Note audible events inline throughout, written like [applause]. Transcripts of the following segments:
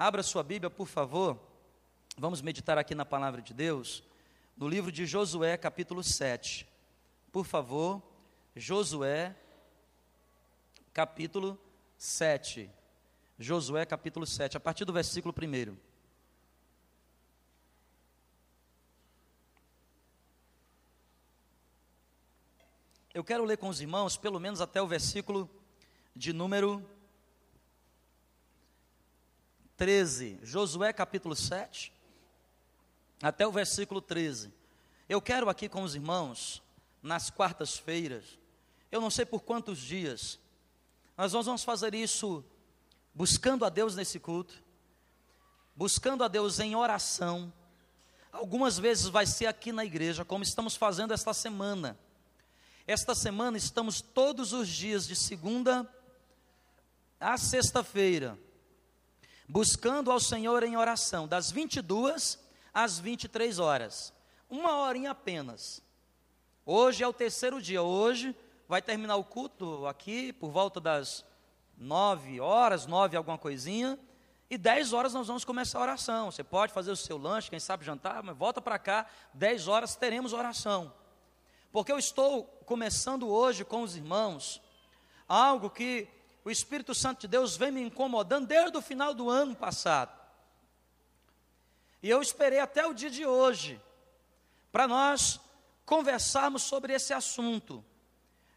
Abra sua Bíblia, por favor. Vamos meditar aqui na palavra de Deus, no livro de Josué, capítulo 7. Por favor, Josué, capítulo 7. Josué, capítulo 7, a partir do versículo 1. Eu quero ler com os irmãos, pelo menos até o versículo de número 13. Josué capítulo 7, até o versículo 13. Eu quero aqui com os irmãos, nas quartas-feiras, eu não sei por quantos dias, mas nós vamos fazer isso buscando a Deus nesse culto, buscando a Deus em oração. Algumas vezes vai ser aqui na igreja, como estamos fazendo esta semana. Esta semana estamos todos os dias, de segunda a sexta-feira, buscando ao Senhor em oração, das 22 às 23 horas, uma horinha apenas. Hoje é o terceiro dia, hoje vai terminar o culto aqui por volta das 9 horas, 9 alguma coisinha, e 10 horas nós vamos começar a oração. Você pode fazer o seu lanche, quem sabe jantar, mas volta para cá, 10 horas teremos oração. Porque eu estou começando hoje com os irmãos algo que o Espírito Santo de Deus vem me incomodando desde o final do ano passado. E eu esperei até o dia de hoje para nós conversarmos sobre esse assunto.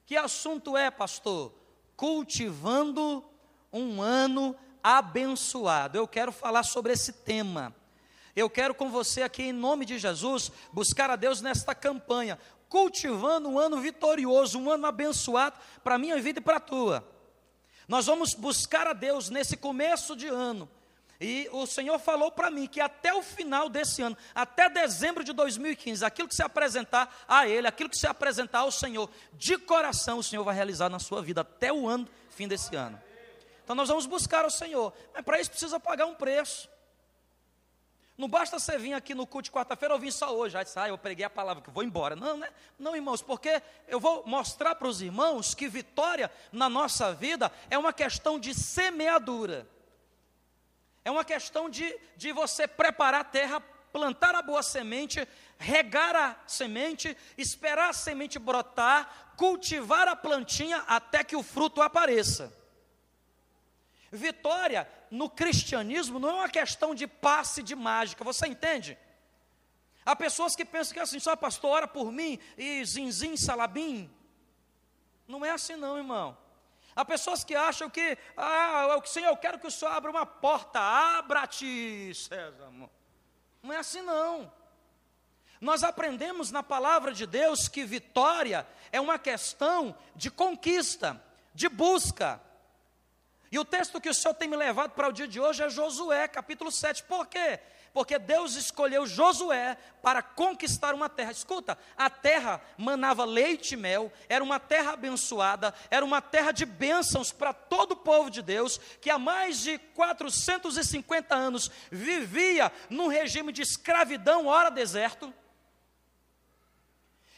Que assunto é, pastor? Cultivando um ano abençoado. Eu quero falar sobre esse tema. Eu quero com você aqui, em nome de Jesus, buscar a Deus nesta campanha cultivando um ano vitorioso, um ano abençoado para a minha vida e para a tua. Nós vamos buscar a Deus nesse começo de ano. E o Senhor falou para mim que até o final desse ano, até dezembro de 2015, aquilo que se apresentar a Ele, aquilo que se apresentar ao Senhor, de coração, o Senhor vai realizar na sua vida até o ano, fim desse ano. Então nós vamos buscar o Senhor, mas para isso precisa pagar um preço. Não basta você vir aqui no culto de quarta-feira ou vir só hoje, aí sai, ah, eu preguei a palavra que eu vou embora. Não, né? Não, irmãos, porque eu vou mostrar para os irmãos que vitória na nossa vida é uma questão de semeadura. É uma questão de, de você preparar a terra, plantar a boa semente, regar a semente, esperar a semente brotar, cultivar a plantinha até que o fruto apareça. Vitória no cristianismo não é uma questão de passe de mágica, você entende? Há pessoas que pensam que é assim, só pastor, ora por mim e zinzim, salabim. Não é assim não, irmão. Há pessoas que acham que, ah, Senhor, eu quero que o Senhor abra uma porta, abra-te, César. Não é assim não. Nós aprendemos na palavra de Deus que vitória é uma questão de conquista, de busca, e o texto que o Senhor tem me levado para o dia de hoje é Josué, capítulo 7. Por quê? Porque Deus escolheu Josué para conquistar uma terra. Escuta, a terra manava leite e mel, era uma terra abençoada, era uma terra de bênçãos para todo o povo de Deus, que há mais de 450 anos vivia num regime de escravidão, ora deserto.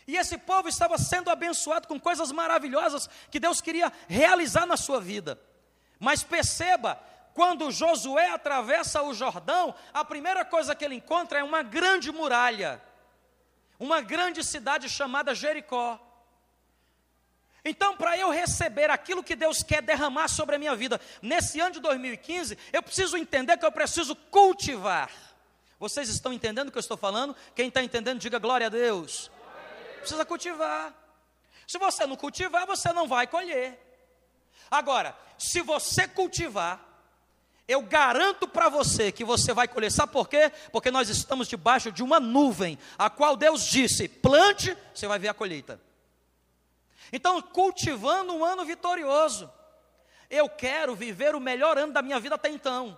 E esse povo estava sendo abençoado com coisas maravilhosas que Deus queria realizar na sua vida. Mas perceba, quando Josué atravessa o Jordão, a primeira coisa que ele encontra é uma grande muralha, uma grande cidade chamada Jericó. Então, para eu receber aquilo que Deus quer derramar sobre a minha vida nesse ano de 2015, eu preciso entender que eu preciso cultivar. Vocês estão entendendo o que eu estou falando? Quem está entendendo, diga glória a Deus. Precisa cultivar. Se você não cultivar, você não vai colher. Agora, se você cultivar, eu garanto para você que você vai colher. Sabe por quê? Porque nós estamos debaixo de uma nuvem, a qual Deus disse: plante, você vai ver a colheita. Então, cultivando um ano vitorioso, eu quero viver o melhor ano da minha vida até então.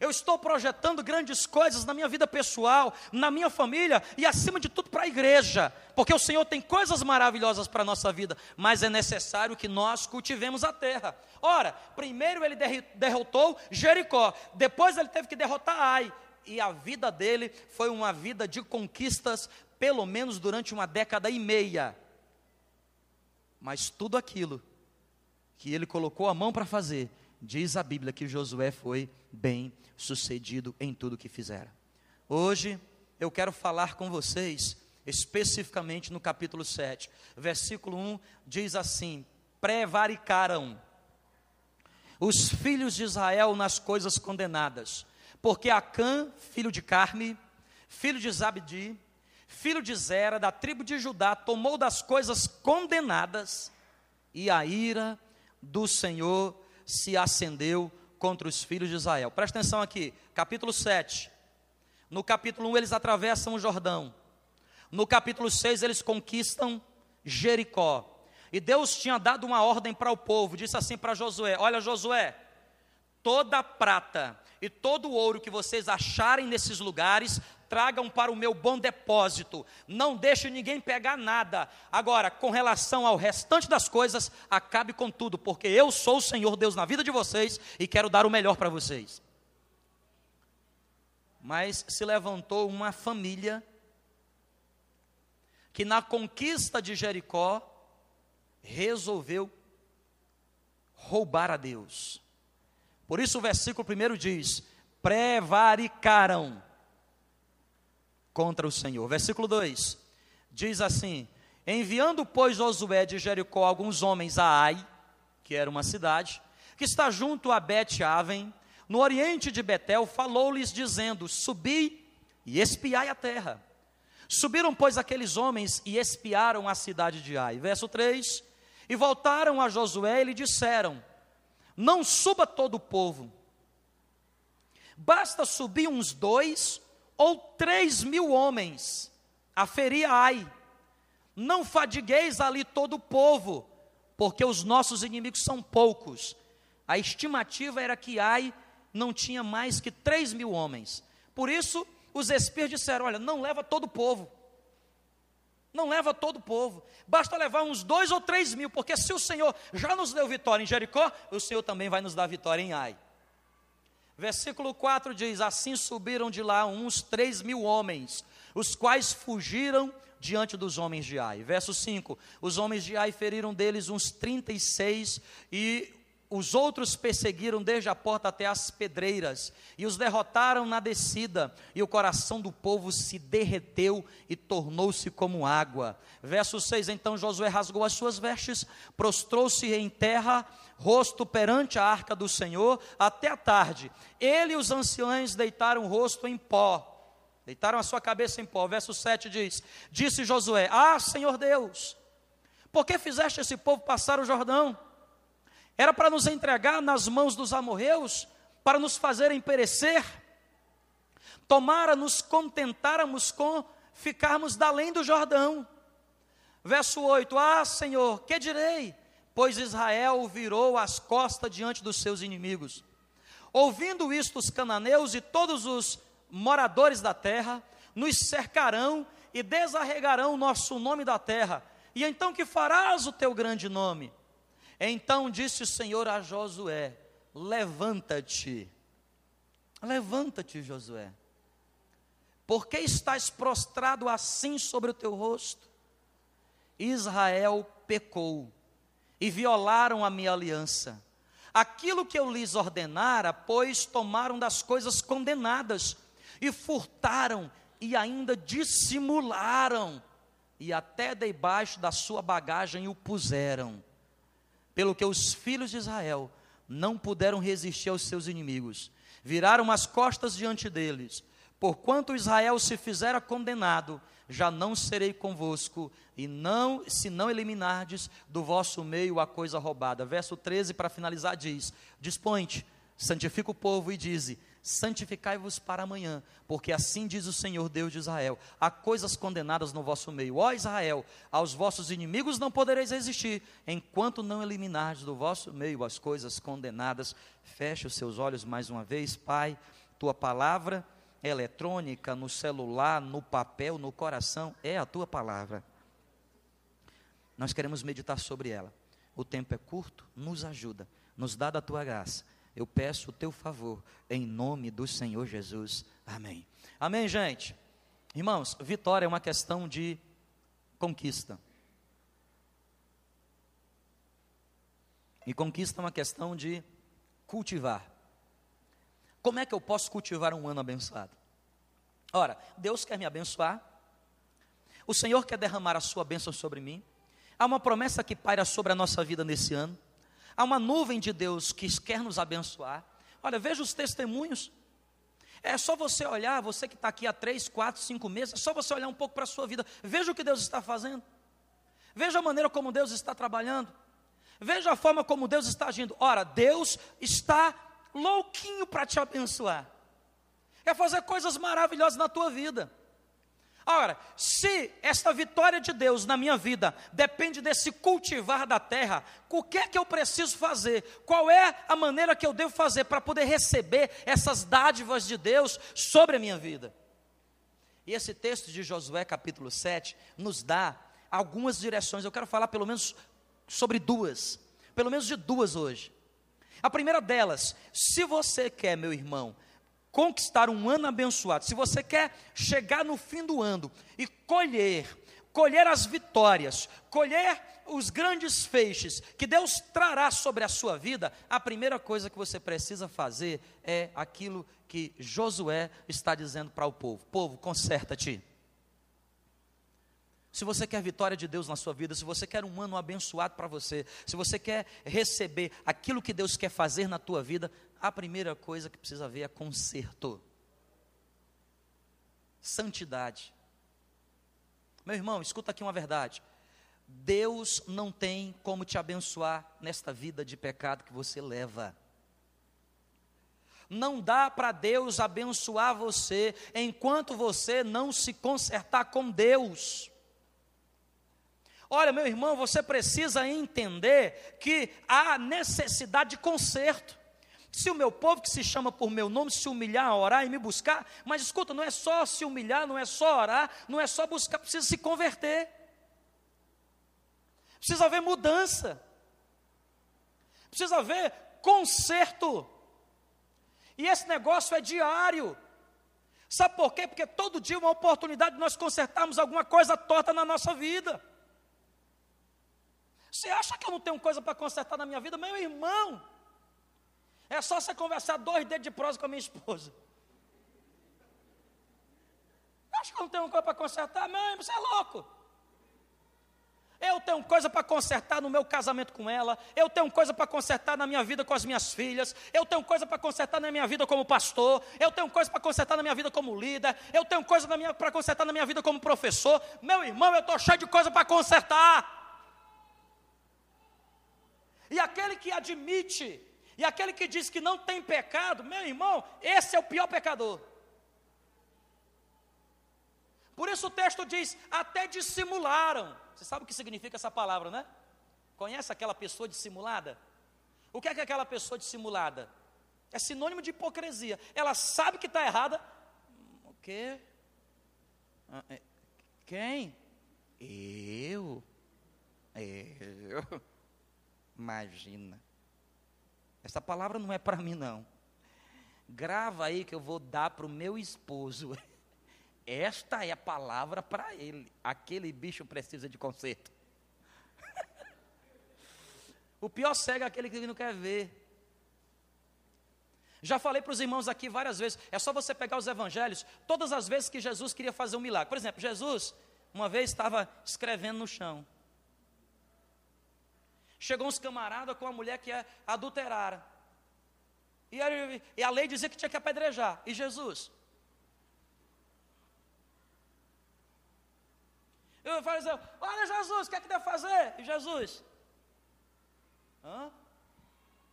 Eu estou projetando grandes coisas na minha vida pessoal, na minha família e, acima de tudo, para a igreja, porque o Senhor tem coisas maravilhosas para a nossa vida, mas é necessário que nós cultivemos a terra. Ora, primeiro ele derrotou Jericó, depois ele teve que derrotar Ai, e a vida dele foi uma vida de conquistas, pelo menos durante uma década e meia. Mas tudo aquilo que ele colocou a mão para fazer, diz a Bíblia que Josué foi bem sucedido em tudo que fizera. Hoje eu quero falar com vocês especificamente no capítulo 7, versículo 1 diz assim: prevaricaram os filhos de Israel nas coisas condenadas, porque Acã, filho de Carme, filho de Zabdi, filho de Zera, da tribo de Judá, tomou das coisas condenadas, e a ira do Senhor se acendeu contra os filhos de Israel. Presta atenção aqui, capítulo 7. No capítulo 1 eles atravessam o Jordão. No capítulo 6 eles conquistam Jericó. E Deus tinha dado uma ordem para o povo, disse assim para Josué: Olha, Josué, toda prata e todo o ouro que vocês acharem nesses lugares, tragam para o meu bom depósito, não deixe ninguém pegar nada. Agora, com relação ao restante das coisas, acabe com tudo, porque eu sou o Senhor Deus na vida de vocês e quero dar o melhor para vocês. Mas se levantou uma família que na conquista de Jericó resolveu roubar a Deus. Por isso o versículo primeiro diz: prevaricaram contra o Senhor. Versículo 2 diz assim: Enviando, pois, Josué de Jericó alguns homens a Ai, que era uma cidade, que está junto a Bet-Aven, no oriente de Betel, falou-lhes dizendo: Subi e espiai a terra. Subiram, pois, aqueles homens e espiaram a cidade de Ai. Verso 3: E voltaram a Josué e lhe disseram: Não suba todo o povo, basta subir uns dois ou três mil homens a ferir Ai. Não fadigueis ali todo o povo, porque os nossos inimigos são poucos. A estimativa era que Ai não tinha mais que três mil homens. Por isso, os espias disseram: Olha, não leva todo o povo. Não leva todo o povo. Basta levar uns dois ou três mil, porque se o Senhor já nos deu vitória em Jericó, o Senhor também vai nos dar vitória em Ai. Versículo 4 diz: Assim subiram de lá uns três mil homens, os quais fugiram diante dos homens de Ai. Verso 5: Os homens de Ai feriram deles uns 36 e os outros perseguiram desde a porta até as pedreiras e os derrotaram na descida, e o coração do povo se derreteu e tornou-se como água. Verso 6: Então Josué rasgou as suas vestes, prostrou-se em terra, rosto perante a arca do Senhor, até a tarde. Ele e os anciões deitaram o rosto em pó, deitaram a sua cabeça em pó. Verso 7 diz: Disse Josué: Ah, Senhor Deus, por que fizeste esse povo passar o Jordão? Era para nos entregar nas mãos dos amorreus, para nos fazerem perecer. Tomara nos contentáramos com ficarmos da além do Jordão. Verso 8: Ah, Senhor, que direi? Pois Israel virou as costas diante dos seus inimigos. Ouvindo isto, os cananeus e todos os moradores da terra nos cercarão e desarregarão nosso nome da terra. E então que farás o teu grande nome? Então disse o Senhor a Josué: Levanta-te, levanta-te, Josué, porque estás prostrado assim sobre o teu rosto? Israel pecou e violaram a minha aliança. Aquilo que eu lhes ordenara, pois tomaram das coisas condenadas e furtaram e ainda dissimularam e até debaixo da sua bagagem o puseram pelo que os filhos de Israel não puderam resistir aos seus inimigos, viraram as costas diante deles. Porquanto Israel se fizera condenado, já não serei convosco, e não, se não eliminardes do vosso meio a coisa roubada. Verso 13, para finalizar, diz: Dispõe-te, santifica o povo e dize: santificai-vos para amanhã, porque assim diz o Senhor Deus de Israel: há coisas condenadas no vosso meio. Ó Israel, aos vossos inimigos não podereis resistir, enquanto não eliminardes do vosso meio as coisas condenadas. Feche os seus olhos mais uma vez, Pai, tua palavra eletrônica, no celular, no papel, no coração, é a tua palavra. Nós queremos meditar sobre ela. O tempo é curto, nos ajuda, nos dá da tua graça eu peço o teu favor, em nome do Senhor Jesus. Amém. Amém, gente. Irmãos, vitória é uma questão de conquista. E conquista é uma questão de cultivar. Como é que eu posso cultivar um ano abençoado? Ora, Deus quer me abençoar, o Senhor quer derramar a sua bênção sobre mim, há uma promessa que paira sobre a nossa vida nesse ano, há uma nuvem de Deus que quer nos abençoar. Olha, veja os testemunhos. É só você olhar, você que está aqui há três, quatro, cinco meses, é só você olhar um pouco para a sua vida. Veja o que Deus está fazendo. Veja a maneira como Deus está trabalhando. Veja a forma como Deus está agindo. Ora, Deus está louquinho para te abençoar. Quer fazer coisas maravilhosas na tua vida. Ora, se esta vitória de Deus na minha vida depende desse cultivar da terra, o que é que eu preciso fazer? Qual é a maneira que eu devo fazer para poder receber essas dádivas de Deus sobre a minha vida? E esse texto de Josué, capítulo 7, nos dá algumas direções. Eu quero falar pelo menos sobre duas, pelo menos de duas hoje. A primeira delas, se você quer, meu irmão, conquistar um ano abençoado, se você quer chegar no fim do ano e colher, colher as vitórias, colher os grandes feixes que Deus trará sobre a sua vida, a primeira coisa que você precisa fazer é aquilo que Josué está dizendo para o povo: povo, conserta-te. Se você quer vitória de Deus na sua vida, se você quer um ano abençoado para você, se você quer receber aquilo que Deus quer fazer na tua vida, a primeira coisa que precisa ver é conserto. Santidade. Meu irmão, escuta aqui uma verdade. Deus não tem como te abençoar nesta vida de pecado que você leva. Não dá para Deus abençoar você enquanto você não se consertar com Deus. Olha, meu irmão, você precisa entender que há necessidade de conserto. Se o meu povo que se chama por meu nome se humilhar, orar e me buscar, mas escuta, não é só se humilhar, não é só orar, não é só buscar, precisa se converter. Precisa haver mudança. Precisa haver conserto. E esse negócio é diário. Sabe por quê? Porque todo dia é uma oportunidade de nós consertarmos alguma coisa torta na nossa vida. Você acha que eu não tenho coisa para consertar na minha vida? Meu irmão, é só você conversar dois dedos de prosa com a minha esposa. Acho que eu não tenho coisa para consertar, mãe, você é louco. Eu tenho coisa para consertar no meu casamento com ela, eu tenho coisa para consertar na minha vida com as minhas filhas, eu tenho coisa para consertar na minha vida como pastor, eu tenho coisa para consertar na minha vida como líder, eu tenho coisa para consertar na minha vida como professor. Meu irmão, eu estou cheio de coisa para consertar. E aquele que admite e aquele que diz que não tem pecado, meu irmão, esse é o pior pecador. Por isso o texto diz: até dissimularam. Você sabe o que significa essa palavra, né? Conhece aquela pessoa dissimulada? O que é que é aquela pessoa dissimulada? É sinônimo de hipocrisia. Ela sabe que está errada. O quê? Ah, é, quem? Eu? Eu? Imagina. Essa palavra não é para mim, não. Grava aí que eu vou dar para o meu esposo. [laughs] Esta é a palavra para ele. Aquele bicho precisa de conserto. [laughs] o pior cego é aquele que não quer ver. Já falei para os irmãos aqui várias vezes. É só você pegar os evangelhos. Todas as vezes que Jesus queria fazer um milagre. Por exemplo, Jesus, uma vez estava escrevendo no chão. Chegou uns camaradas com uma mulher que é adulterara. E e a lei dizia que tinha que apedrejar. E Jesus? Eu falei assim, olha Jesus, o que é que deve fazer? E Jesus? Hã?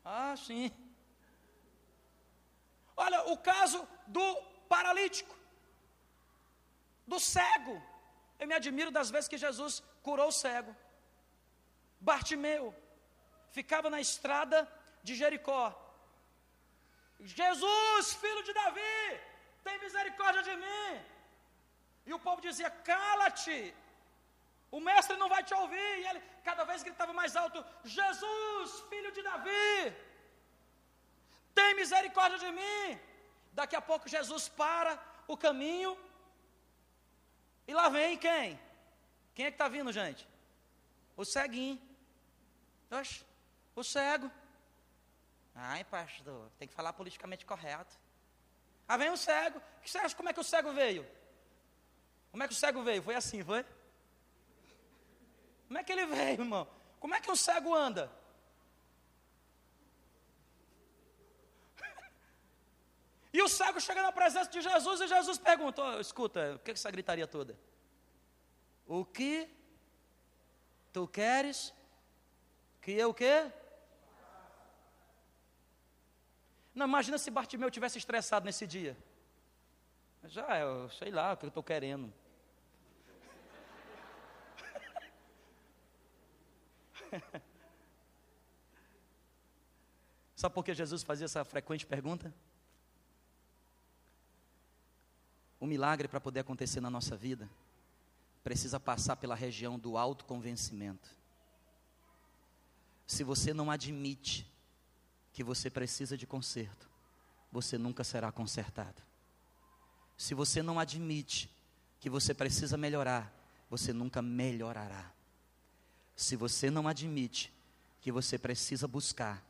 Ah, sim. Olha, o caso do paralítico, do cego. Eu me admiro das vezes que Jesus curou o cego. Bartimeu ficava na estrada de Jericó. Jesus, filho de Davi, tem misericórdia de mim. E o povo dizia: Cala-te, o mestre não vai te ouvir. E ele cada vez gritava mais alto: Jesus, filho de Davi, tem misericórdia de mim. Daqui a pouco Jesus para o caminho. E lá vem quem? Quem é que está vindo, gente? O ceguinho. Oxe, o cego. Ai, pastor, tem que falar politicamente correto. Aí vem um cego. Que você acha como é que o cego veio? Como é que o cego veio? Foi assim, foi? Como é que ele veio, irmão? Como é que um cego anda? E o cego chega na presença de Jesus e Jesus pergunta: oh, escuta, o que é essa gritaria toda? O que tu queres que eu o quê? Não, imagina se Bartimeu tivesse estressado nesse dia. Já, eu sei lá o que eu estou querendo. [laughs] Sabe por que Jesus fazia essa frequente pergunta? O milagre para poder acontecer na nossa vida precisa passar pela região do autoconvencimento. Se você não admite que você precisa de conserto, você nunca será consertado. Se você não admite que você precisa melhorar, você nunca melhorará. Se você não admite que você precisa buscar,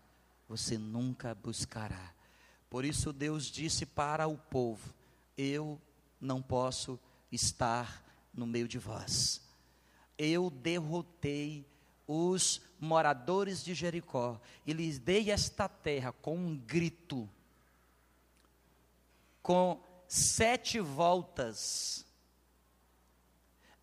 você nunca buscará. Por isso Deus disse para o povo: Eu não posso estar no meio de vós. Eu derrotei os moradores de Jericó e lhes dei esta terra com um grito, com sete voltas.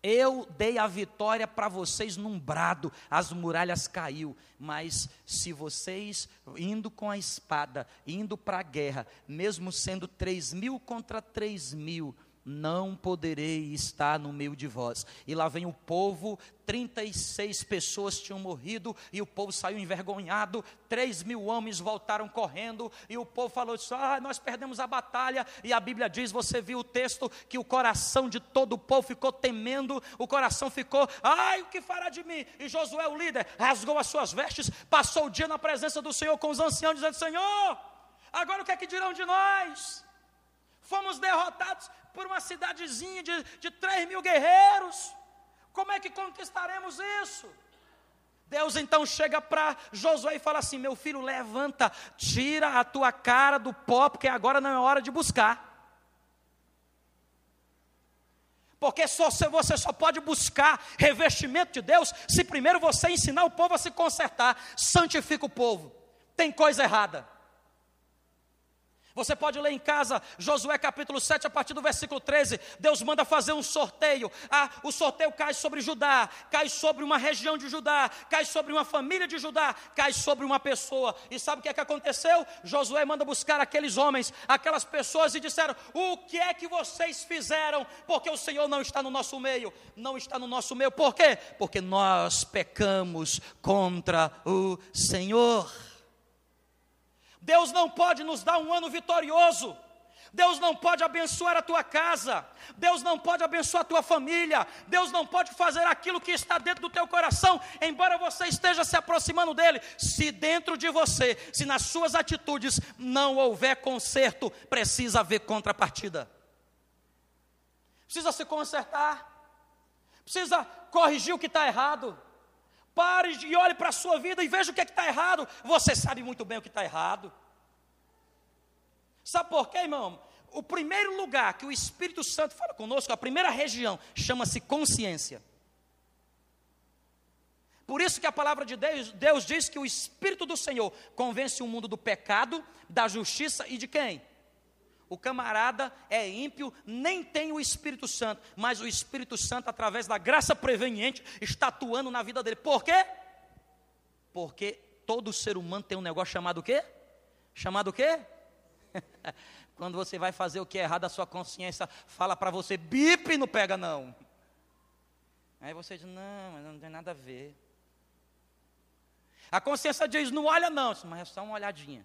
Eu dei a vitória para vocês num brado, as muralhas caiu, mas se vocês indo com a espada, indo para a guerra, mesmo sendo três mil contra três mil, não poderei estar no meio de vós. E lá vem o povo, 36 pessoas tinham morrido, e o povo saiu envergonhado, 3 mil homens voltaram correndo, e o povo falou assim: ah, nós perdemos a batalha, e a Bíblia diz, você viu o texto, que o coração de todo o povo ficou temendo, o coração ficou, ai, o que fará de mim? E Josué, o líder, rasgou as suas vestes, passou o dia na presença do Senhor com os anciãos, dizendo: Senhor, agora o que é que dirão de nós? Fomos derrotados, por uma cidadezinha de, de 3 mil guerreiros. Como é que conquistaremos isso? Deus então chega para Josué e fala assim: Meu filho, levanta, tira a tua cara do pó, porque agora não é hora de buscar. Porque só, você só pode buscar revestimento de Deus se primeiro você ensinar o povo a se consertar. Santifica o povo. Tem coisa errada. Você pode ler em casa, Josué capítulo 7, a partir do versículo 13. Deus manda fazer um sorteio. Ah, o sorteio cai sobre Judá, cai sobre uma região de Judá, cai sobre uma família de Judá, cai sobre uma pessoa. E sabe o que é que aconteceu? Josué manda buscar aqueles homens, aquelas pessoas, e disseram: O que é que vocês fizeram? Porque o Senhor não está no nosso meio. Não está no nosso meio. Por quê? Porque nós pecamos contra o Senhor. Deus não pode nos dar um ano vitorioso. Deus não pode abençoar a tua casa, Deus não pode abençoar a tua família, Deus não pode fazer aquilo que está dentro do teu coração, embora você esteja se aproximando dele. Se dentro de você, se nas suas atitudes não houver conserto, precisa haver contrapartida. Precisa se consertar, precisa corrigir o que está errado. Pare e olhe para a sua vida e veja o que é está errado. Você sabe muito bem o que está errado. Sabe por quê, irmão? O primeiro lugar que o Espírito Santo fala conosco, a primeira região, chama-se consciência. Por isso que a palavra de Deus, Deus diz que o Espírito do Senhor convence o mundo do pecado, da justiça e de quem? O camarada é ímpio, nem tem o Espírito Santo, mas o Espírito Santo, através da graça preveniente, está atuando na vida dele. Por quê? Porque todo ser humano tem um negócio chamado o quê? Chamado o quê? [laughs] Quando você vai fazer o que é errado, a sua consciência fala para você, bip, não pega não. Aí você diz, não, mas não tem nada a ver. A consciência diz, não olha não, mas é só uma olhadinha.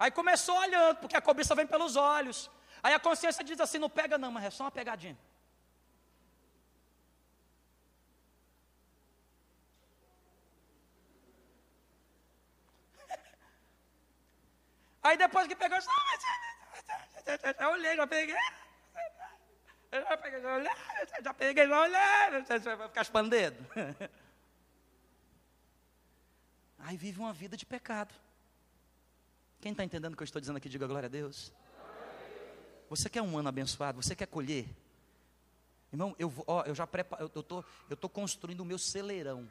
Aí começou olhando, porque a cobiça vem pelos olhos. Aí a consciência diz assim: não pega, não, mas é só uma pegadinha. Aí depois que pegou, eu olhei, já peguei. Já peguei, já peguei, você vai ficar chupando dedo. Aí vive uma vida de pecado. Quem está entendendo o que eu estou dizendo aqui, diga glória a Deus. Você quer um ano abençoado? Você quer colher? Irmão, eu, ó, eu já preparo, eu eu tô construindo o meu celeirão.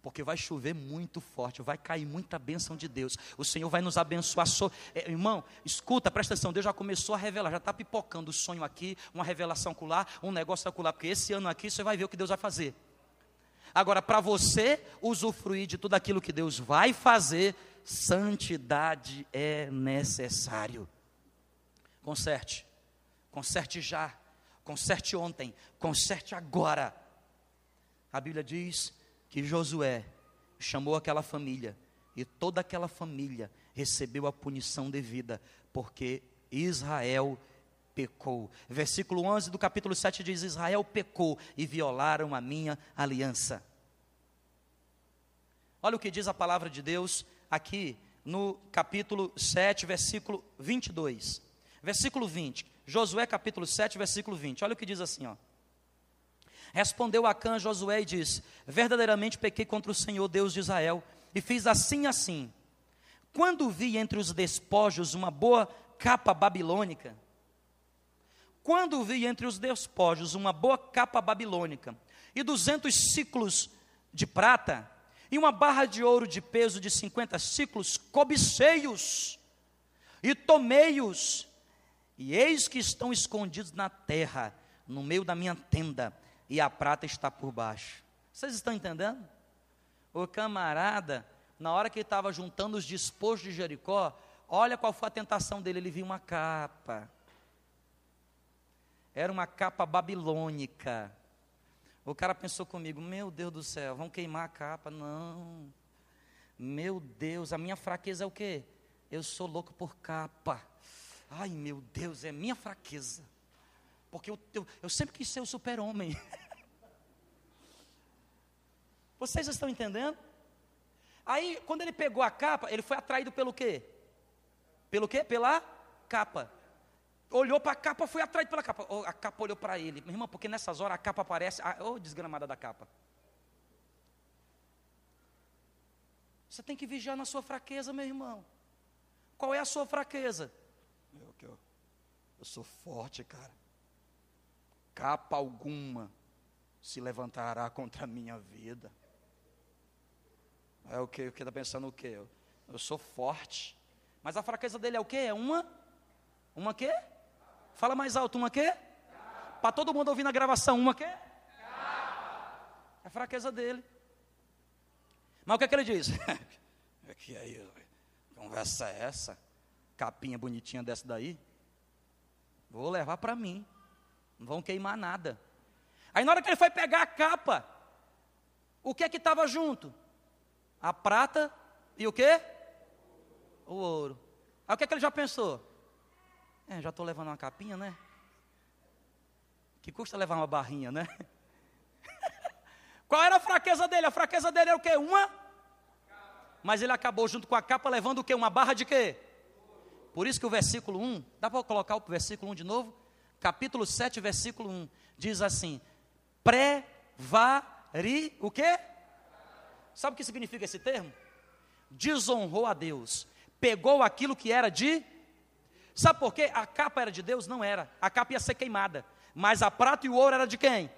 Porque vai chover muito forte, vai cair muita bênção de Deus. O Senhor vai nos abençoar. So, é, irmão, escuta, presta atenção. Deus já começou a revelar, já está pipocando o sonho aqui, uma revelação acular, um negócio acular. Porque esse ano aqui você vai ver o que Deus vai fazer. Agora, para você usufruir de tudo aquilo que Deus vai fazer, santidade é necessário. Conserte, conserte já, conserte ontem, conserte agora. A Bíblia diz que Josué chamou aquela família e toda aquela família recebeu a punição devida, porque Israel pecou. Versículo 11 do capítulo 7 diz: Israel pecou e violaram a minha aliança. Olha o que diz a palavra de Deus aqui no capítulo 7, versículo 22. Versículo 20. Josué capítulo 7, versículo 20. Olha o que diz assim, ó. Respondeu Acã Josué e disse: Verdadeiramente pequei contra o Senhor Deus de Israel e fiz assim assim. Quando vi entre os despojos uma boa capa babilônica, quando vi entre os despojos uma boa capa babilônica e duzentos ciclos de prata e uma barra de ouro de peso de cinquenta ciclos, cobicei-os e tomei-os, e eis que estão escondidos na terra, no meio da minha tenda, e a prata está por baixo. Vocês estão entendendo? O camarada, na hora que ele estava juntando os despojos de Jericó, olha qual foi a tentação dele, ele viu uma capa era uma capa babilônica. O cara pensou comigo: Meu Deus do céu, vão queimar a capa. Não. Meu Deus, a minha fraqueza é o quê? Eu sou louco por capa. Ai, meu Deus, é minha fraqueza. Porque eu, eu, eu sempre quis ser o super-homem. [laughs] Vocês estão entendendo? Aí, quando ele pegou a capa, ele foi atraído pelo quê? Pelo quê? Pela capa olhou para a capa, foi atraído pela capa. Oh, a capa olhou para ele. Meu irmão, porque nessas horas a capa aparece. Ô, oh, desgramada da capa. Você tem que vigiar na sua fraqueza, meu irmão. Qual é a sua fraqueza? Eu, eu, eu sou forte, cara. Capa alguma se levantará contra a minha vida. É? O que está pensando o quê? Eu, eu sou forte. Mas a fraqueza dele é o quê? É uma? Uma quê? Fala mais alto, uma quê? Para todo mundo ouvir na gravação, uma quê? É a fraqueza dele. Mas o que, é que ele diz? [laughs] que aí, conversa é essa? Capinha bonitinha dessa daí? Vou levar para mim. Não vão queimar nada. Aí na hora que ele foi pegar a capa, o que é que estava junto? A prata e o quê? O ouro. Aí o que é que ele já pensou? É, já estou levando uma capinha, né? Que custa levar uma barrinha, né? [laughs] Qual era a fraqueza dele? A fraqueza dele era o quê? Uma? Mas ele acabou junto com a capa levando o quê? Uma barra de quê? Por isso que o versículo 1, dá para colocar o versículo 1 de novo? Capítulo 7, versículo 1, diz assim: Prevari, o quê? Sabe o que significa esse termo? Desonrou a Deus, pegou aquilo que era de Sabe por quê? A capa era de Deus? Não era. A capa ia ser queimada. Mas a prata e o ouro era de quem?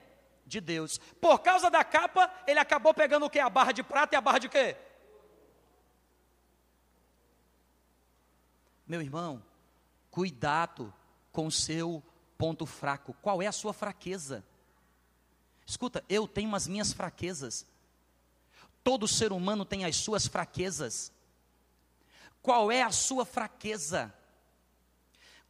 De Deus. Por causa da capa, ele acabou pegando o quê? A barra de prata e a barra de quê? Meu irmão, cuidado com o seu ponto fraco. Qual é a sua fraqueza? Escuta, eu tenho as minhas fraquezas. Todo ser humano tem as suas fraquezas. Qual é a sua fraqueza?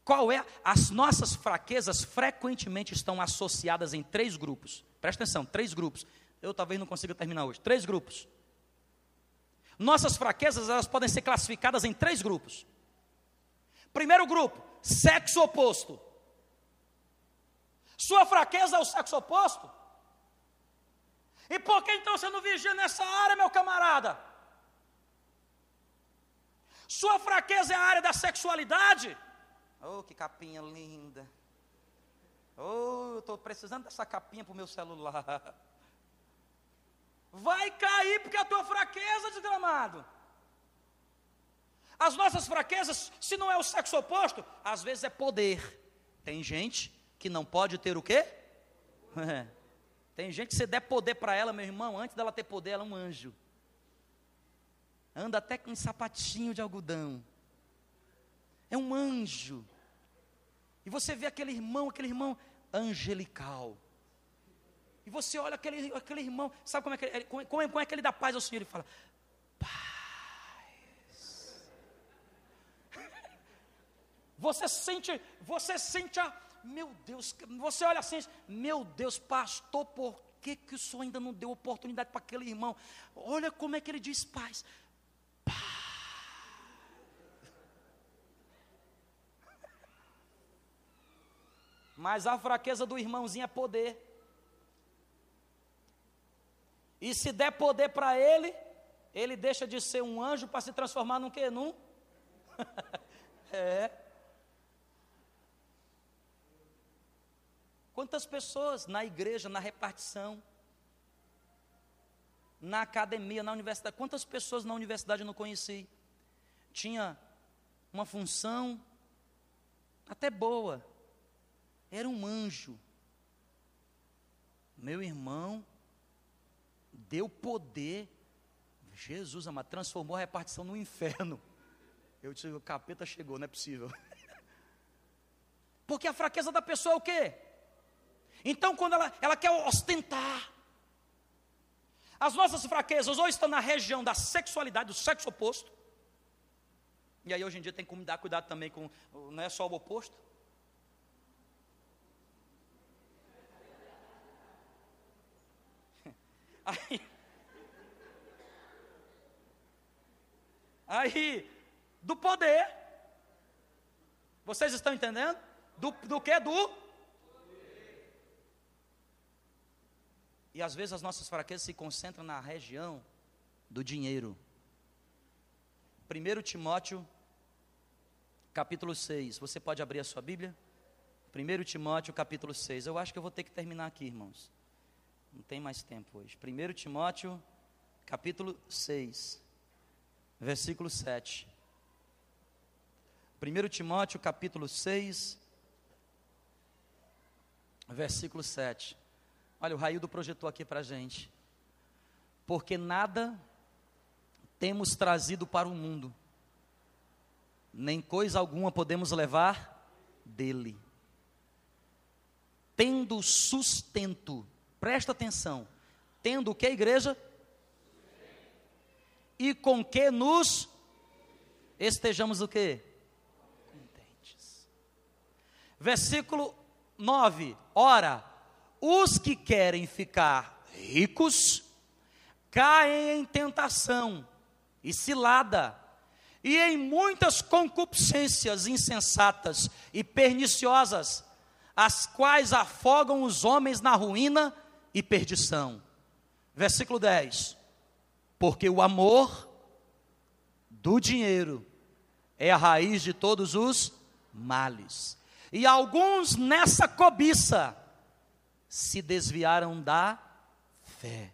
Qual é? As nossas fraquezas frequentemente estão associadas em três grupos. Presta atenção, três grupos. Eu talvez não consiga terminar hoje. Três grupos. Nossas fraquezas elas podem ser classificadas em três grupos. Primeiro grupo, sexo oposto. Sua fraqueza é o sexo oposto? E por que então você não vigia nessa área, meu camarada? Sua fraqueza é a área da sexualidade? Oh, que capinha linda. Oh, estou precisando dessa capinha para o meu celular. [laughs] Vai cair porque é a tua fraqueza, desgramado. As nossas fraquezas, se não é o sexo oposto, às vezes é poder. Tem gente que não pode ter o quê? [laughs] Tem gente que se der poder para ela, meu irmão, antes dela ter poder, ela é um anjo. Anda até com um sapatinho de algodão. É um anjo. E você vê aquele irmão, aquele irmão angelical. E você olha aquele, aquele irmão, sabe como é, que, como, como, é, como é que ele dá paz ao Senhor? Ele fala, paz. [laughs] Você sente, você sente a, meu Deus, você olha assim, meu Deus, pastor, por que, que o senhor ainda não deu oportunidade para aquele irmão? Olha como é que ele diz. Paz. Mas a fraqueza do irmãozinho é poder. E se der poder para ele, ele deixa de ser um anjo para se transformar num quê? Num? [laughs] é. Quantas pessoas na igreja, na repartição, na academia, na universidade, quantas pessoas na universidade eu não conheci? Tinha uma função até boa, era um anjo. Meu irmão deu poder. Jesus transformou a repartição no inferno. Eu disse, o capeta chegou, não é possível. [laughs] Porque a fraqueza da pessoa é o quê? Então, quando ela, ela quer ostentar, as nossas fraquezas ou estão na região da sexualidade, do sexo oposto, e aí hoje em dia tem que dar cuidado também com, não é só o oposto, Aí, aí, do poder. Vocês estão entendendo? Do, do que? Do? E às vezes as nossas fraquezas se concentram na região do dinheiro. 1 Timóteo, capítulo 6. Você pode abrir a sua Bíblia? 1 Timóteo, capítulo 6. Eu acho que eu vou ter que terminar aqui, irmãos. Não tem mais tempo hoje. 1 Timóteo, capítulo 6, versículo 7. 1 Timóteo, capítulo 6, versículo 7. Olha, o Raildo projetou aqui para a gente. Porque nada temos trazido para o mundo, nem coisa alguma podemos levar dele. Tendo sustento Presta atenção. Tendo o que, igreja? E com que nos estejamos o quê? Contentes. Versículo 9. Ora, os que querem ficar ricos caem em tentação e cilada, e em muitas concupiscências insensatas e perniciosas, as quais afogam os homens na ruína e perdição. Versículo 10: Porque o amor do dinheiro é a raiz de todos os males. E alguns nessa cobiça se desviaram da fé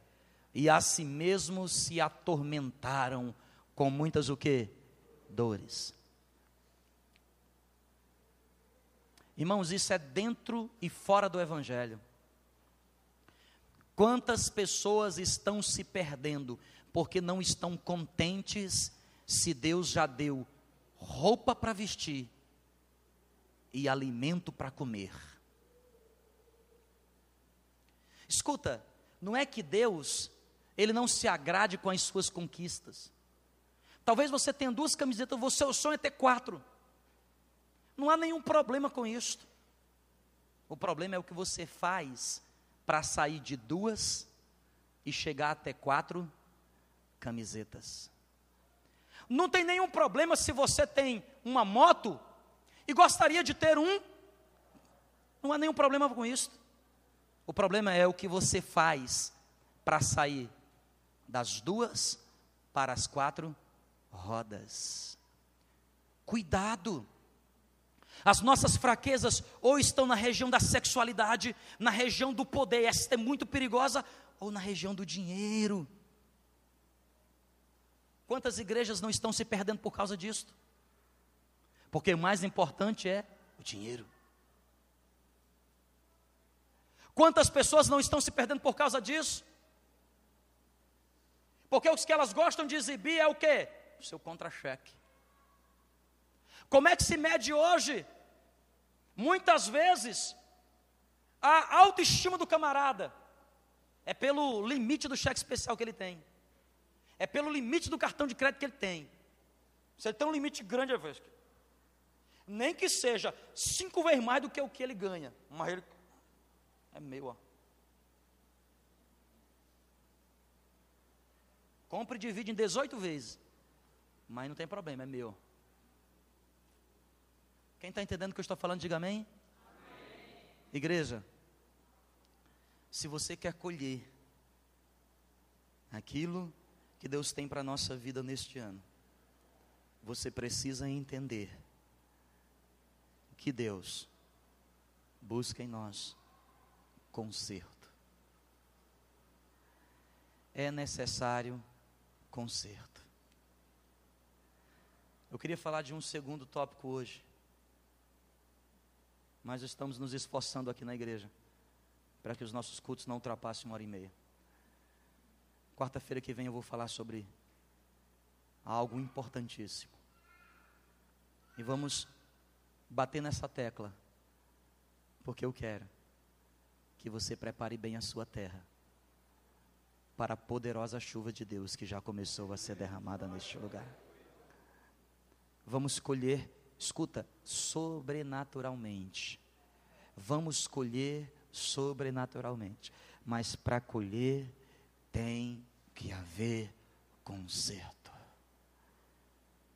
e a si mesmos se atormentaram com muitas o que? Dores. Irmãos, isso é dentro e fora do evangelho. Quantas pessoas estão se perdendo porque não estão contentes se Deus já deu roupa para vestir e alimento para comer? Escuta, não é que Deus ele não se agrade com as suas conquistas. Talvez você tenha duas camisetas, o sonho é ter quatro. Não há nenhum problema com isto. O problema é o que você faz para sair de duas e chegar até quatro camisetas. Não tem nenhum problema se você tem uma moto e gostaria de ter um. Não há nenhum problema com isso. O problema é o que você faz para sair das duas para as quatro rodas. Cuidado. As nossas fraquezas ou estão na região da sexualidade, na região do poder, esta é muito perigosa, ou na região do dinheiro. Quantas igrejas não estão se perdendo por causa disso? Porque o mais importante é o dinheiro. Quantas pessoas não estão se perdendo por causa disso? Porque os que elas gostam de exibir é o quê? O seu contra-cheque. Como é que se mede hoje? Muitas vezes, a autoestima do camarada é pelo limite do cheque especial que ele tem, é pelo limite do cartão de crédito que ele tem. Você tem um limite grande, às vezes. Nem que seja cinco vezes mais do que o que ele ganha, mas ele é meu, ó. Compre e divide em 18 vezes. Mas não tem problema, é meu. Quem está entendendo o que eu estou falando, diga amém. amém. Igreja, se você quer colher aquilo que Deus tem para a nossa vida neste ano, você precisa entender que Deus busca em nós conserto. É necessário conserto. Eu queria falar de um segundo tópico hoje, mas estamos nos esforçando aqui na igreja para que os nossos cultos não ultrapassem uma hora e meia. Quarta-feira que vem eu vou falar sobre algo importantíssimo. E vamos bater nessa tecla, porque eu quero que você prepare bem a sua terra para a poderosa chuva de Deus que já começou a ser derramada neste lugar. Vamos colher, escuta, sobrenaturalmente. Vamos colher sobrenaturalmente. Mas para colher tem que haver conserto.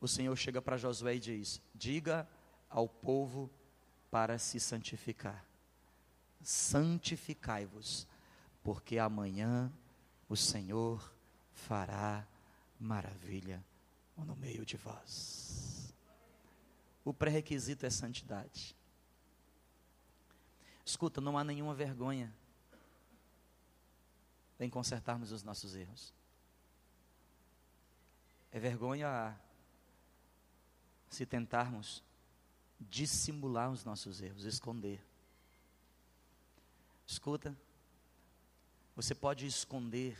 O Senhor chega para Josué e diz: Diga ao povo para se santificar santificai-vos, porque amanhã o Senhor fará maravilha no meio de vós. O pré-requisito é santidade. Escuta, não há nenhuma vergonha em consertarmos os nossos erros. É vergonha se tentarmos dissimular os nossos erros, esconder. Escuta, você pode esconder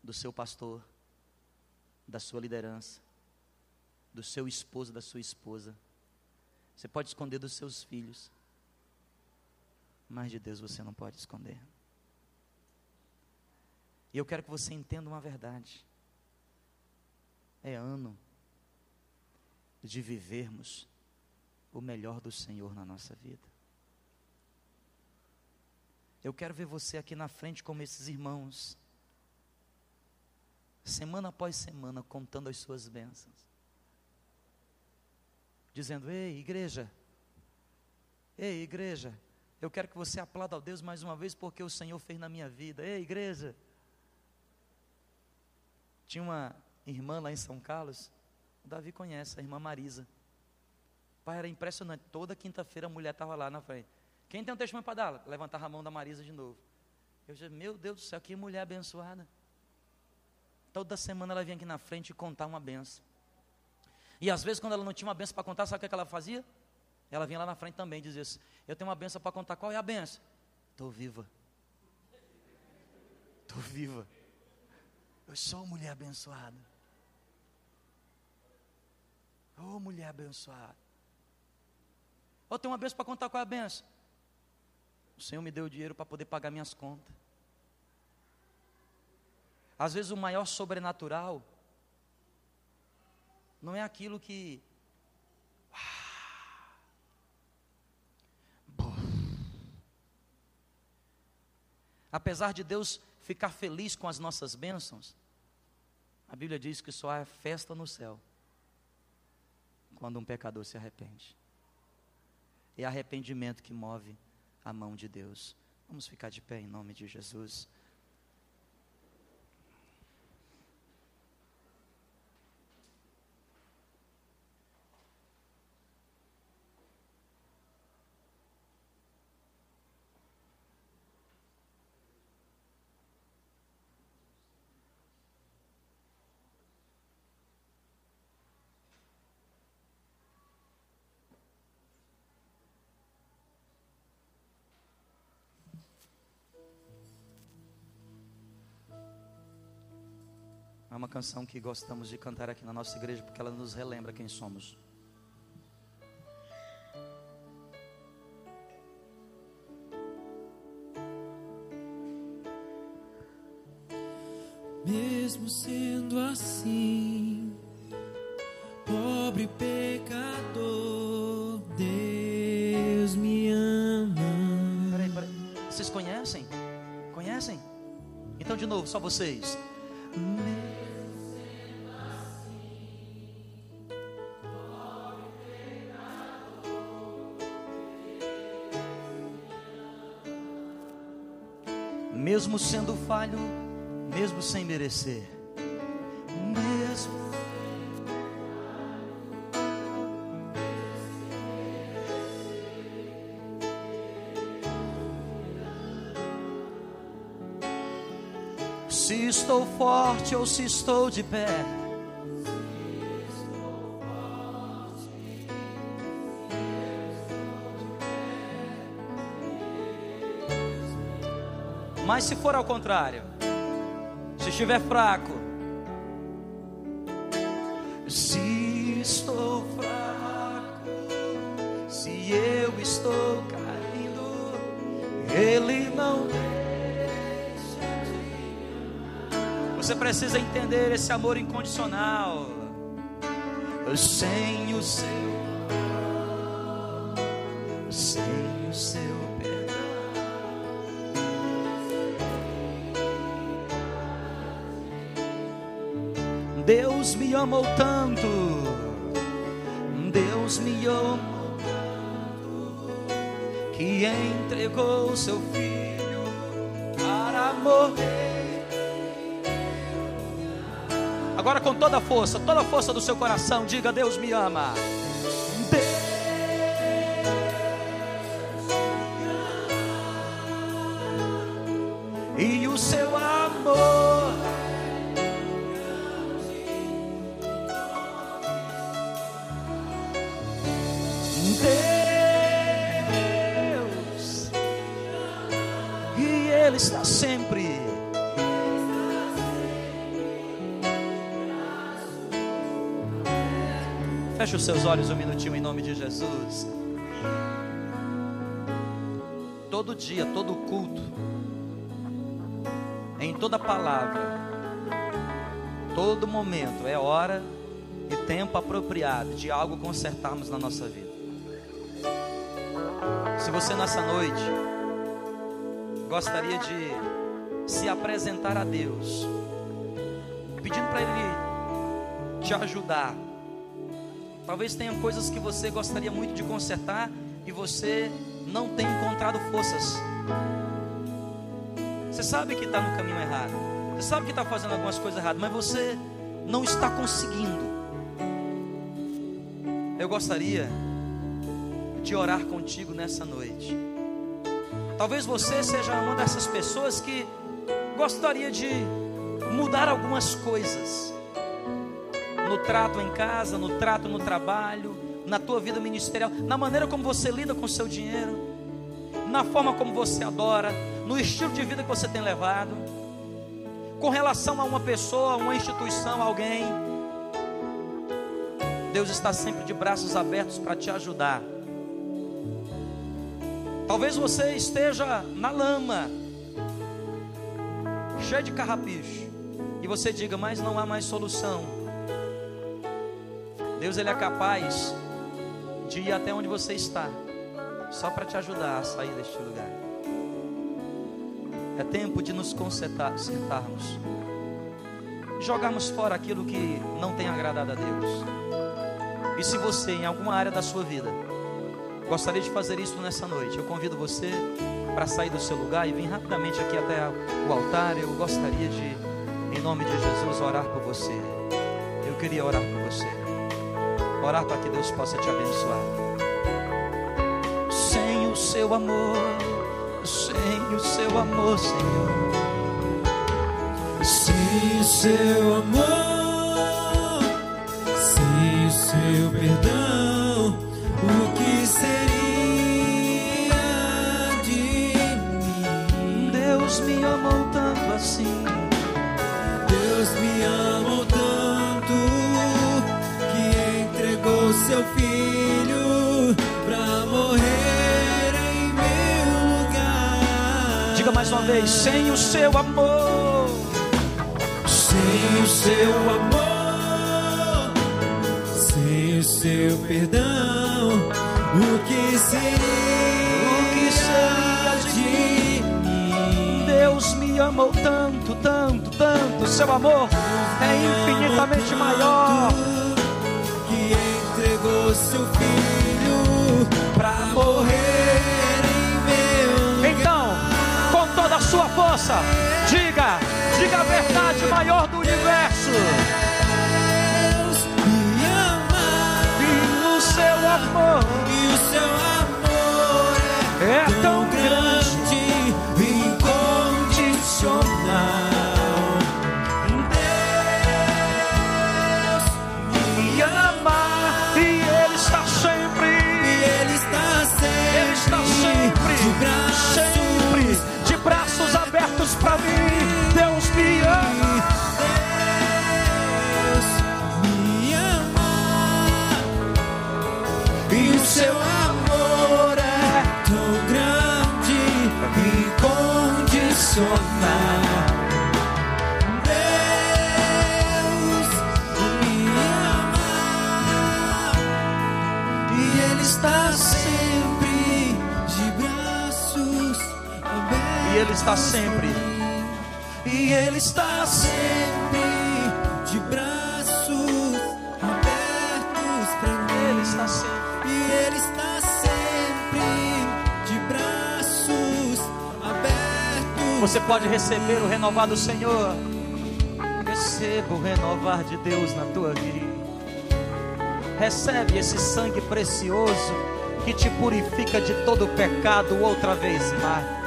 do seu pastor, da sua liderança, do seu esposo, da sua esposa. Você pode esconder dos seus filhos, mas de Deus você não pode esconder. E eu quero que você entenda uma verdade. É ano de vivermos o melhor do Senhor na nossa vida. Eu quero ver você aqui na frente como esses irmãos, semana após semana, contando as suas bênçãos, dizendo: Ei, igreja, ei, igreja, eu quero que você aplaude ao Deus mais uma vez porque o Senhor fez na minha vida. Ei, igreja. Tinha uma irmã lá em São Carlos, o Davi conhece, a irmã Marisa. Pai, era impressionante. Toda quinta-feira a mulher estava lá na frente. Quem tem um testemunho para dar? Levantava a mão da Marisa de novo. Eu disse, meu Deus do céu, que mulher abençoada. Toda semana ela vinha aqui na frente contar uma benção. E às vezes, quando ela não tinha uma benção para contar, sabe o que ela fazia? Ela vinha lá na frente também e dizia assim: Eu tenho uma benção para contar. Qual é a benção? Estou viva. [laughs] Estou viva. Eu sou uma mulher abençoada. Oh, mulher abençoada. Eu tenho uma benção para contar qual é a benção. O Senhor me deu dinheiro para poder pagar minhas contas. Às vezes o maior sobrenatural não é aquilo que. Apesar de Deus ficar feliz com as nossas bênçãos, a Bíblia diz que só há festa no céu quando um pecador se arrepende. É arrependimento que move a mão de Deus. Vamos ficar de pé em nome de Jesus. É uma canção que gostamos de cantar aqui na nossa igreja porque ela nos relembra quem somos. Mesmo sendo assim, pobre pecador, Deus me ama. Peraí, peraí. Vocês conhecem? Conhecem? Então, de novo, só vocês. Sem merecer, mesmo se estou forte ou se estou de pé. Mas se for ao contrário, se estiver fraco, se estou fraco, se eu estou caindo, Ele não Você precisa entender esse amor incondicional. Sem o seu, amou tanto, Deus me amou tanto, que entregou seu filho para morrer. Agora com toda a força, toda a força do seu coração, diga: Deus me ama. Seus olhos um minutinho em nome de Jesus. Todo dia, todo culto, em toda palavra, todo momento é hora e tempo apropriado de algo consertarmos na nossa vida. Se você nessa noite gostaria de se apresentar a Deus, pedindo para Ele te ajudar Talvez tenha coisas que você gostaria muito de consertar e você não tem encontrado forças. Você sabe que está no caminho errado. Você sabe que está fazendo algumas coisas erradas, mas você não está conseguindo. Eu gostaria de orar contigo nessa noite. Talvez você seja uma dessas pessoas que gostaria de mudar algumas coisas no trato em casa, no trato no trabalho, na tua vida ministerial, na maneira como você lida com o seu dinheiro, na forma como você adora, no estilo de vida que você tem levado, com relação a uma pessoa, uma instituição, alguém. Deus está sempre de braços abertos para te ajudar. Talvez você esteja na lama, cheio de carrapicho, e você diga, mas não há mais solução. Deus ele é capaz de ir até onde você está, só para te ajudar a sair deste lugar. É tempo de nos consertarmos, jogarmos fora aquilo que não tem agradado a Deus. E se você, em alguma área da sua vida, gostaria de fazer isso nessa noite, eu convido você para sair do seu lugar e vir rapidamente aqui até o altar. Eu gostaria de, em nome de Jesus, orar por você. Eu queria orar por você orar para que Deus possa te abençoar. Sem o seu amor, sem o seu amor, Senhor. Sem o seu amor, sem o seu perdão, o que seria de mim? Deus me amou tanto assim. Mais uma vez: sem o seu amor. Sem o seu amor, sem o seu perdão, o que seria, O que seria de mim? Deus me amou tanto, tanto, tanto. Seu amor é infinitamente maior. que entregou seu filho está sempre. E Ele está sempre de braços abertos para mim. Ele está sempre. E Ele está sempre de braços abertos. Você pode receber o renovar do Senhor. Receba o renovar de Deus na tua vida. Recebe esse sangue precioso que te purifica de todo pecado outra vez mais.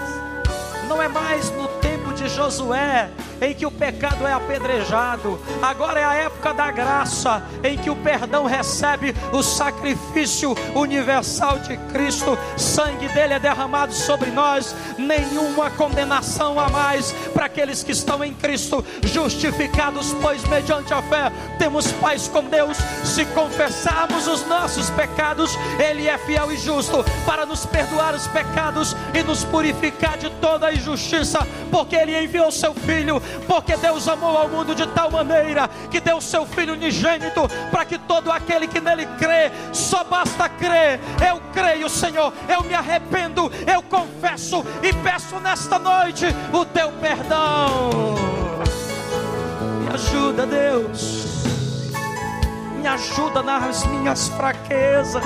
Não é mais no tempo de Josué em que o pecado é apedrejado. Agora é a época da graça em que o perdão recebe o sacrifício universal de Cristo. Sangue dele é derramado sobre nós. Nenhuma condenação a mais para aqueles que estão em Cristo, justificados, pois mediante a fé temos paz com Deus. Se confessarmos os nossos pecados, ele é fiel e justo para nos perdoar os pecados e nos purificar de toda a injustiça, porque ele enviou seu filho, porque Deus amou ao mundo de tal maneira que deu seu filho unigênito para que todo aquele que nele crê, só basta crer. Eu creio, Senhor, eu me arrependo, eu confesso e peço nesta noite o teu perdão. Me ajuda, Deus. Me ajuda nas minhas fraquezas.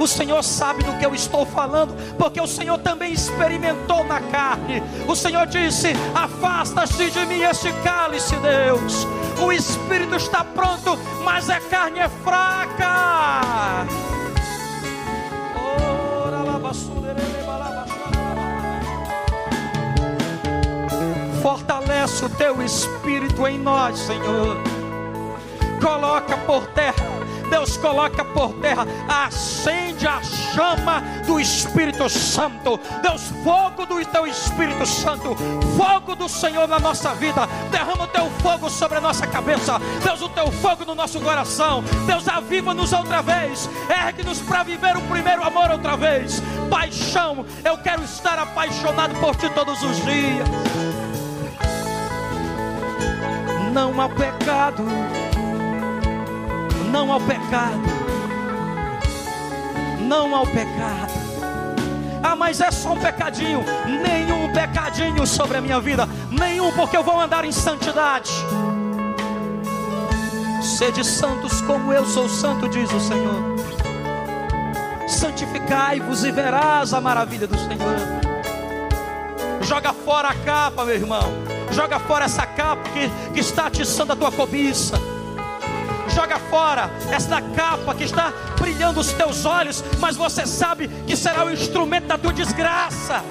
O Senhor sabe do que eu estou falando, porque o Senhor também experimentou na carne. O Senhor disse: Afasta-se de mim este cálice, Deus. O espírito está pronto, mas a carne é fraca. Fortalece o teu espírito em nós, Senhor. Coloca por terra Deus coloca por terra, acende a chama do Espírito Santo. Deus, fogo do teu Espírito Santo, fogo do Senhor na nossa vida. Derrama o teu fogo sobre a nossa cabeça. Deus, o teu fogo no nosso coração. Deus, aviva-nos outra vez. Ergue-nos para viver o primeiro amor outra vez. Paixão, eu quero estar apaixonado por ti todos os dias. Não há pecado não ao pecado, não ao pecado. Ah, mas é só um pecadinho, nenhum pecadinho sobre a minha vida, nenhum, porque eu vou andar em santidade. Sede santos como eu sou santo, diz o Senhor. Santificai-vos e verás a maravilha do Senhor. Joga fora a capa, meu irmão. Joga fora essa capa que, que está atiçando a tua cobiça joga fora esta capa que está brilhando os teus olhos, mas você sabe que será o instrumento da tua desgraça.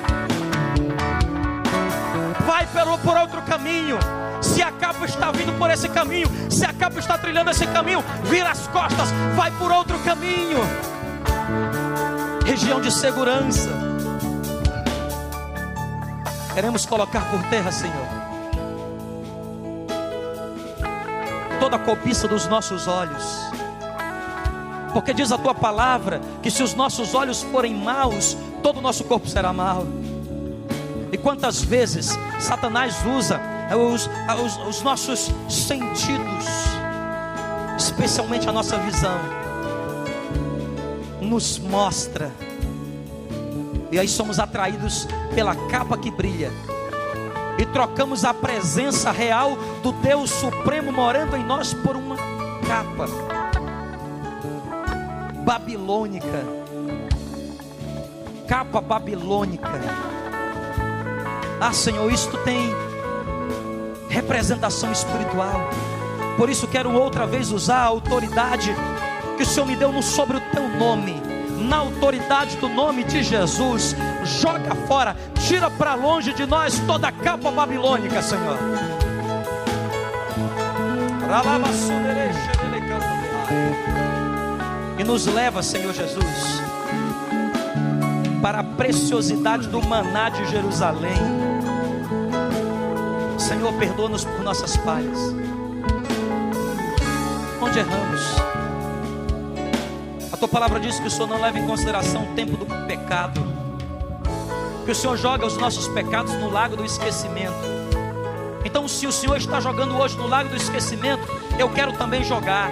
Vai pelo, por outro caminho. Se a capa está vindo por esse caminho, se a capa está trilhando esse caminho, vira as costas, vai por outro caminho. Região de segurança. Queremos colocar por terra, Senhor toda a cobiça dos nossos olhos. Porque diz a tua palavra que se os nossos olhos forem maus, todo o nosso corpo será mau. E quantas vezes Satanás usa os, os, os nossos sentidos, especialmente a nossa visão, nos mostra, e aí somos atraídos pela capa que brilha, e trocamos a presença real do Deus Supremo morando em nós por uma capa babilônica, capa babilônica. Ah, Senhor, isto tem representação espiritual. Por isso quero outra vez usar a autoridade que o Senhor me deu no sobre o teu nome. Na autoridade do nome de Jesus, joga fora, tira para longe de nós toda a capa babilônica, Senhor. E nos leva, Senhor Jesus, para a preciosidade do maná de Jerusalém. Senhor, perdoa-nos por nossas falhas. Onde erramos? A tua palavra diz que o Senhor não leva em consideração o tempo do pecado. Que o Senhor joga os nossos pecados no lago do esquecimento. Então, se o Senhor está jogando hoje no lago do esquecimento, eu quero também jogar.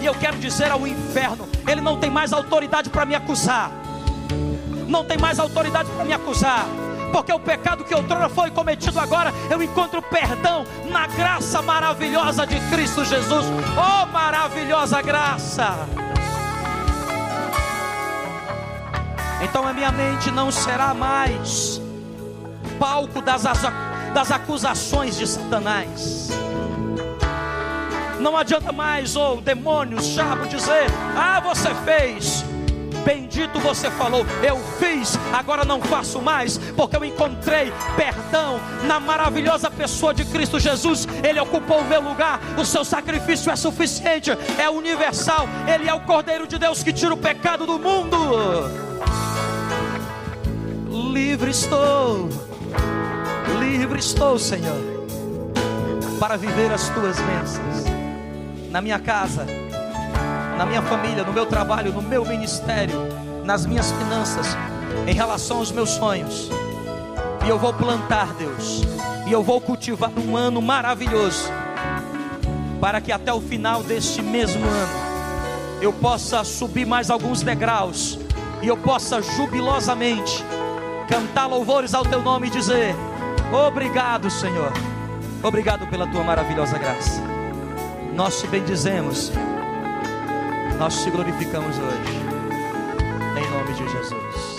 E eu quero dizer ao inferno: ele não tem mais autoridade para me acusar. Não tem mais autoridade para me acusar. Porque o pecado que outrora foi cometido agora, eu encontro perdão na graça maravilhosa de Cristo Jesus. Oh, maravilhosa graça! Então a minha mente não será mais palco das, das acusações de Satanás. Não adianta mais, ou oh, demônio, chabo, dizer: Ah, você fez. Bendito você falou, eu fiz, agora não faço mais, porque eu encontrei perdão na maravilhosa pessoa de Cristo Jesus. Ele ocupou o meu lugar, o seu sacrifício é suficiente, é universal. Ele é o Cordeiro de Deus que tira o pecado do mundo. Livre estou, livre estou, Senhor, para viver as tuas bênçãos na minha casa, na minha família, no meu trabalho, no meu ministério, nas minhas finanças, em relação aos meus sonhos. E eu vou plantar, Deus, e eu vou cultivar um ano maravilhoso, para que até o final deste mesmo ano eu possa subir mais alguns degraus e eu possa jubilosamente cantar louvores ao teu nome e dizer: Obrigado, Senhor. Obrigado pela tua maravilhosa graça. Nós te bendizemos, nós te glorificamos hoje, em nome de Jesus.